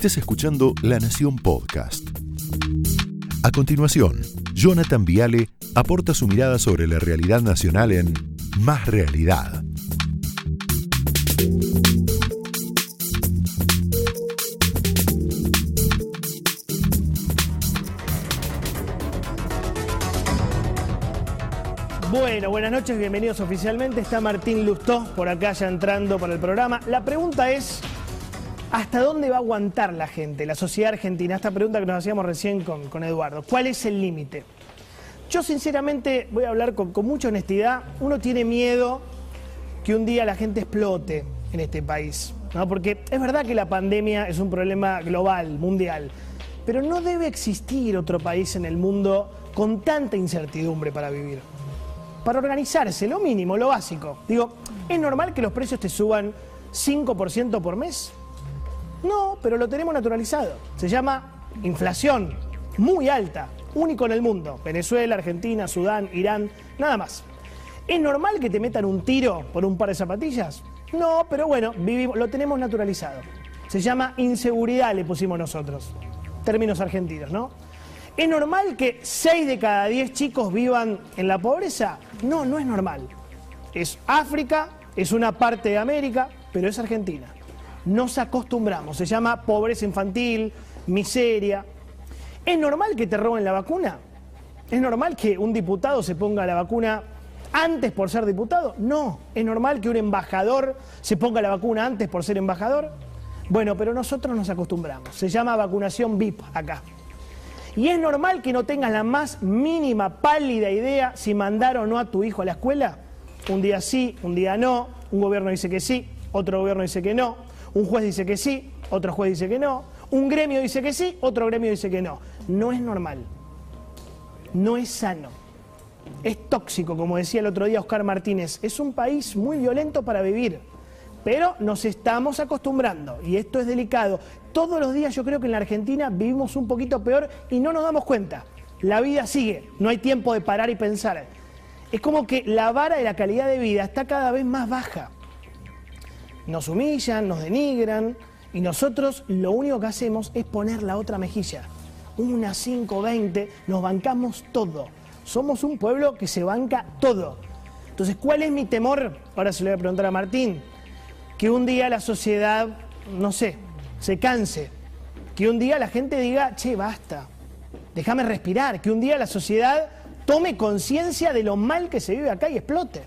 Estés escuchando La Nación Podcast. A continuación, Jonathan Viale aporta su mirada sobre la realidad nacional en Más Realidad. Bueno, buenas noches, bienvenidos oficialmente. Está Martín Lustó por acá ya entrando para el programa. La pregunta es, ¿hasta dónde va a aguantar la gente, la sociedad argentina? Esta pregunta que nos hacíamos recién con, Eduardo. ¿Cuál es el límite? Yo sinceramente voy a hablar con, mucha honestidad. Uno tiene miedo que un día la gente explote en este país. Porque es verdad que la pandemia es un problema global, mundial. Pero no debe existir otro país en el mundo con tanta incertidumbre para vivir para organizarse, lo mínimo, lo básico. Digo, ¿es normal que los precios te suban 5% por mes? No, pero lo tenemos naturalizado. Se llama inflación, muy alta, único en el mundo. Venezuela, Argentina, Sudán, Irán, nada más. ¿Es normal que te metan un tiro por un par de zapatillas? No, pero bueno, vivimos, lo tenemos naturalizado. Se llama inseguridad, le pusimos nosotros. Términos argentinos, ¿no? ¿Es normal que 6 de cada 10 chicos vivan en la pobreza? No, no es normal. Es África, es una parte de América, pero es Argentina. Nos acostumbramos, se llama pobreza infantil, miseria. ¿Es normal que te roben la vacuna? ¿Es normal que un diputado se ponga la vacuna antes por ser diputado? No. ¿Es normal que un embajador se ponga la vacuna antes por ser embajador? Bueno, pero nosotros nos acostumbramos. Se llama vacunación VIP acá. Y es normal que no tengas la más mínima, pálida idea si mandar o no a tu hijo a la escuela. Un día sí, un día no. Un gobierno dice que sí, otro gobierno dice que no. Un juez dice que sí, otro juez dice que no. Un gremio dice que sí, otro gremio dice que no. No es normal. No es sano. Es tóxico, como decía el otro día Oscar Martínez. Es un país muy violento para vivir. Pero nos estamos acostumbrando y esto es delicado. Todos los días yo creo que en la Argentina vivimos un poquito peor y no nos damos cuenta. La vida sigue, no hay tiempo de parar y pensar. Es como que la vara de la calidad de vida está cada vez más baja. Nos humillan, nos denigran y nosotros lo único que hacemos es poner la otra mejilla. Una 520, nos bancamos todo. Somos un pueblo que se banca todo. Entonces, ¿cuál es mi temor? Ahora se lo voy a preguntar a Martín que un día la sociedad, no sé, se canse, que un día la gente diga, che, basta, déjame respirar, que un día la sociedad tome conciencia de lo mal que se vive acá y explote.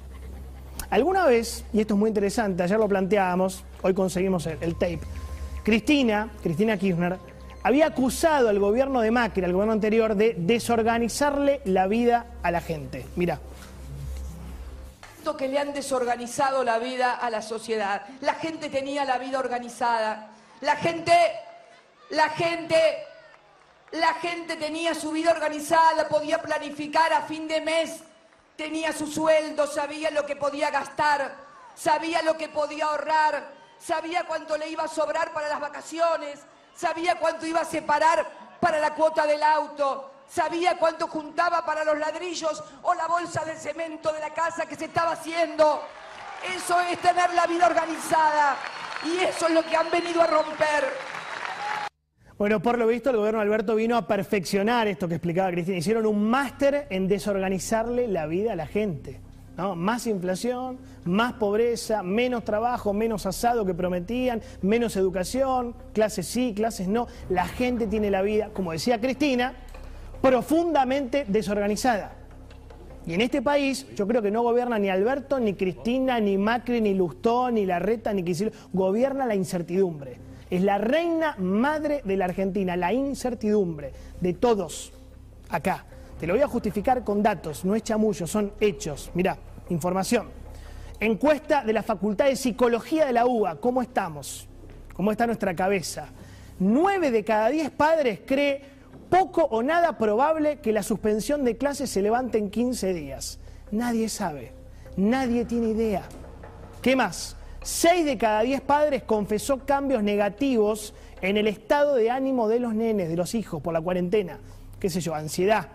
Alguna vez, y esto es muy interesante, ayer lo planteábamos, hoy conseguimos el, tape, Cristina, Cristina Kirchner, había acusado al gobierno de Macri, al gobierno anterior, de desorganizarle la vida a la gente. Mira que le han desorganizado la vida a la sociedad. La gente tenía la vida organizada. La gente, la gente, la gente tenía su vida organizada, podía planificar a fin de mes, tenía su sueldo, sabía lo que podía gastar, sabía lo que podía ahorrar, sabía cuánto le iba a sobrar para las vacaciones, sabía cuánto iba a separar para la cuota del auto, sabía cuánto juntaba para los ladrillos o la bolsa de cemento de la casa que se estaba haciendo. Eso es tener la vida organizada y eso es lo que han venido a romper. Bueno, por lo visto el gobierno de Alberto vino a perfeccionar esto que explicaba Cristina. Hicieron un máster en desorganizarle la vida a la gente. ¿no? Más inflación, más pobreza, menos trabajo, menos asado que prometían, menos educación, clases sí, clases no. La gente tiene la vida, como decía Cristina, profundamente desorganizada. Y en este país yo creo que no gobierna ni Alberto, ni Cristina, ni Macri, ni Lustó, ni Larreta, ni Kicillof. Gobierna la incertidumbre. Es la reina madre de la Argentina, la incertidumbre de todos acá. Te lo voy a justificar con datos, no es chamullo, son hechos. Mirá, información. Encuesta de la Facultad de Psicología de la UBA, ¿cómo estamos? ¿Cómo está nuestra cabeza? Nueve de cada diez padres cree poco o nada probable que la suspensión de clases se levante en 15 días. Nadie sabe, nadie tiene idea. ¿Qué más? Seis de cada diez padres confesó cambios negativos en el estado de ánimo de los nenes, de los hijos, por la cuarentena. ¿Qué sé yo? Ansiedad,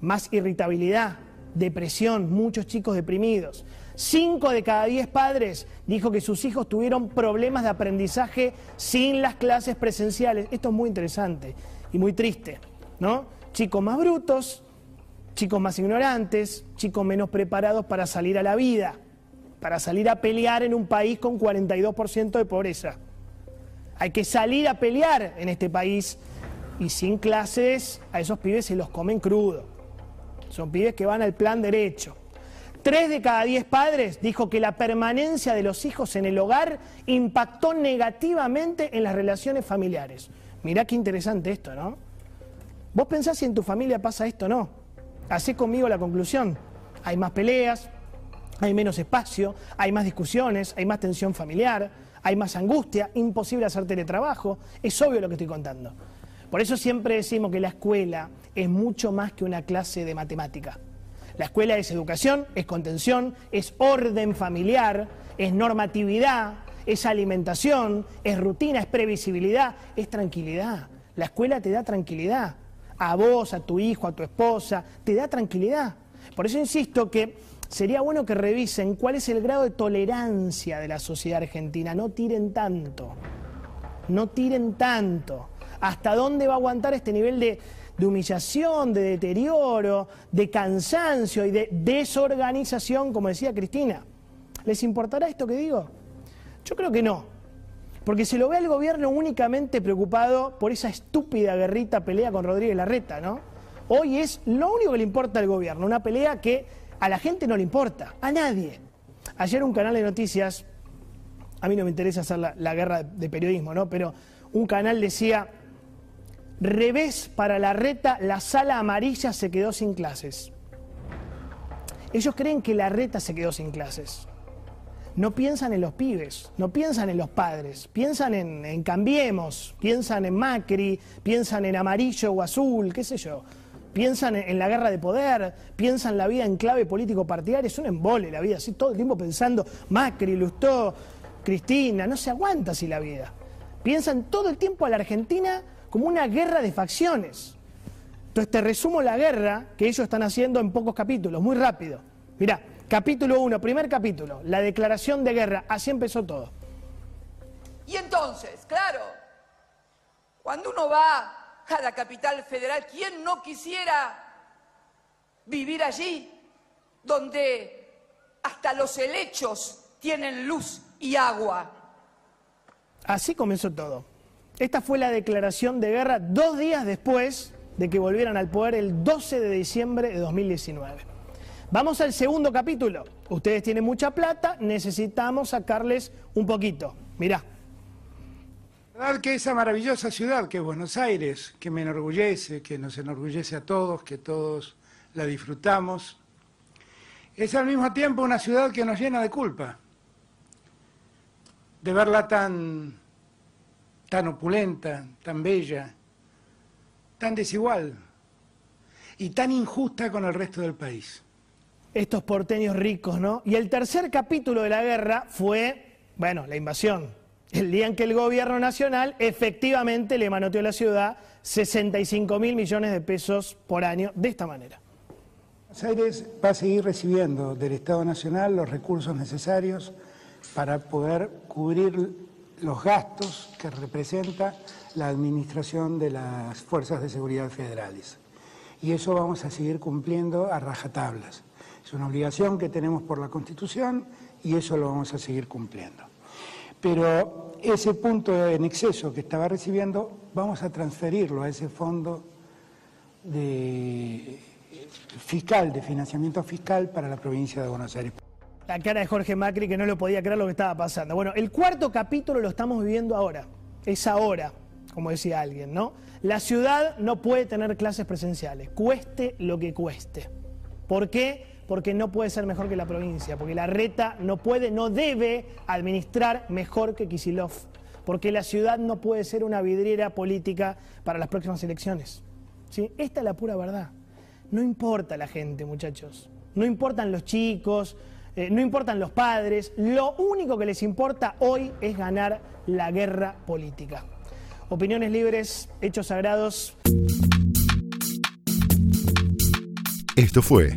más irritabilidad, depresión, muchos chicos deprimidos. Cinco de cada diez padres dijo que sus hijos tuvieron problemas de aprendizaje sin las clases presenciales. Esto es muy interesante y muy triste, ¿no? Chicos más brutos, chicos más ignorantes, chicos menos preparados para salir a la vida, para salir a pelear en un país con 42% de pobreza. Hay que salir a pelear en este país y sin clases a esos pibes se los comen crudo. Son pibes que van al plan derecho. Tres de cada diez padres dijo que la permanencia de los hijos en el hogar impactó negativamente en las relaciones familiares. Mirá qué interesante esto, ¿no? Vos pensás si en tu familia pasa esto o no. Hacé conmigo la conclusión. Hay más peleas, hay menos espacio, hay más discusiones, hay más tensión familiar, hay más angustia, imposible hacer teletrabajo. Es obvio lo que estoy contando. Por eso siempre decimos que la escuela es mucho más que una clase de matemática. La escuela es educación, es contención, es orden familiar, es normatividad, es alimentación, es rutina, es previsibilidad, es tranquilidad. La escuela te da tranquilidad. A vos, a tu hijo, a tu esposa, te da tranquilidad. Por eso insisto que sería bueno que revisen cuál es el grado de tolerancia de la sociedad argentina. No tiren tanto. No tiren tanto. ¿Hasta dónde va a aguantar este nivel de de humillación, de deterioro, de cansancio y de desorganización, como decía Cristina. ¿Les importará esto que digo? Yo creo que no. Porque se lo ve al gobierno únicamente preocupado por esa estúpida guerrita pelea con Rodríguez Larreta, ¿no? Hoy es lo único que le importa al gobierno, una pelea que a la gente no le importa, a nadie. Ayer un canal de noticias, a mí no me interesa hacer la, guerra de periodismo, ¿no? Pero un canal decía, Revés para la reta, la sala amarilla se quedó sin clases. Ellos creen que la reta se quedó sin clases. No piensan en los pibes, no piensan en los padres, piensan en, Cambiemos, piensan en Macri, piensan en amarillo o azul, qué sé yo. Piensan en, la guerra de poder, piensan la vida en clave político partidaria, es un embole la vida, así todo el tiempo pensando Macri, Lustó, Cristina, no se aguanta así la vida. Piensan todo el tiempo a la Argentina como una guerra de facciones. Entonces te resumo la guerra que ellos están haciendo en pocos capítulos, muy rápido. Mirá, capítulo 1, primer capítulo, la declaración de guerra, así empezó todo. Y entonces, claro, cuando uno va a la capital federal, ¿quién no quisiera vivir allí, donde hasta los helechos tienen luz y agua? Así comenzó todo. Esta fue la declaración de guerra dos días después de que volvieran al poder el 12 de diciembre de 2019. Vamos al segundo capítulo. Ustedes tienen mucha plata, necesitamos sacarles un poquito. Mirá. Verdad que esa maravillosa ciudad que es Buenos Aires, que me enorgullece, que nos enorgullece a todos, que todos la disfrutamos, es al mismo tiempo una ciudad que nos llena de culpa, de verla tan tan opulenta, tan bella, tan desigual y tan injusta con el resto del país. Estos porteños ricos, ¿no? Y el tercer capítulo de la guerra fue, bueno, la invasión. El día en que el gobierno nacional efectivamente le manoteó a la ciudad 65 mil millones de pesos por año de esta manera. Buenos Aires va a seguir recibiendo del Estado Nacional los recursos necesarios para poder cubrir los gastos que representa la administración de las fuerzas de seguridad federales. Y eso vamos a seguir cumpliendo a rajatablas. Es una obligación que tenemos por la Constitución y eso lo vamos a seguir cumpliendo. Pero ese punto en exceso que estaba recibiendo, vamos a transferirlo a ese fondo fiscal, de financiamiento fiscal para la provincia de Buenos Aires la cara de Jorge Macri que no lo podía creer lo que estaba pasando. Bueno, el cuarto capítulo lo estamos viviendo ahora, es ahora, como decía alguien, ¿no? La ciudad no puede tener clases presenciales, cueste lo que cueste. ¿Por qué? Porque no puede ser mejor que la provincia, porque la reta no puede, no debe administrar mejor que Kisilov, porque la ciudad no puede ser una vidriera política para las próximas elecciones. ¿Sí? Esta es la pura verdad. No importa la gente, muchachos. No importan los chicos, eh, no importan los padres, lo único que les importa hoy es ganar la guerra política. Opiniones libres, hechos sagrados. Esto fue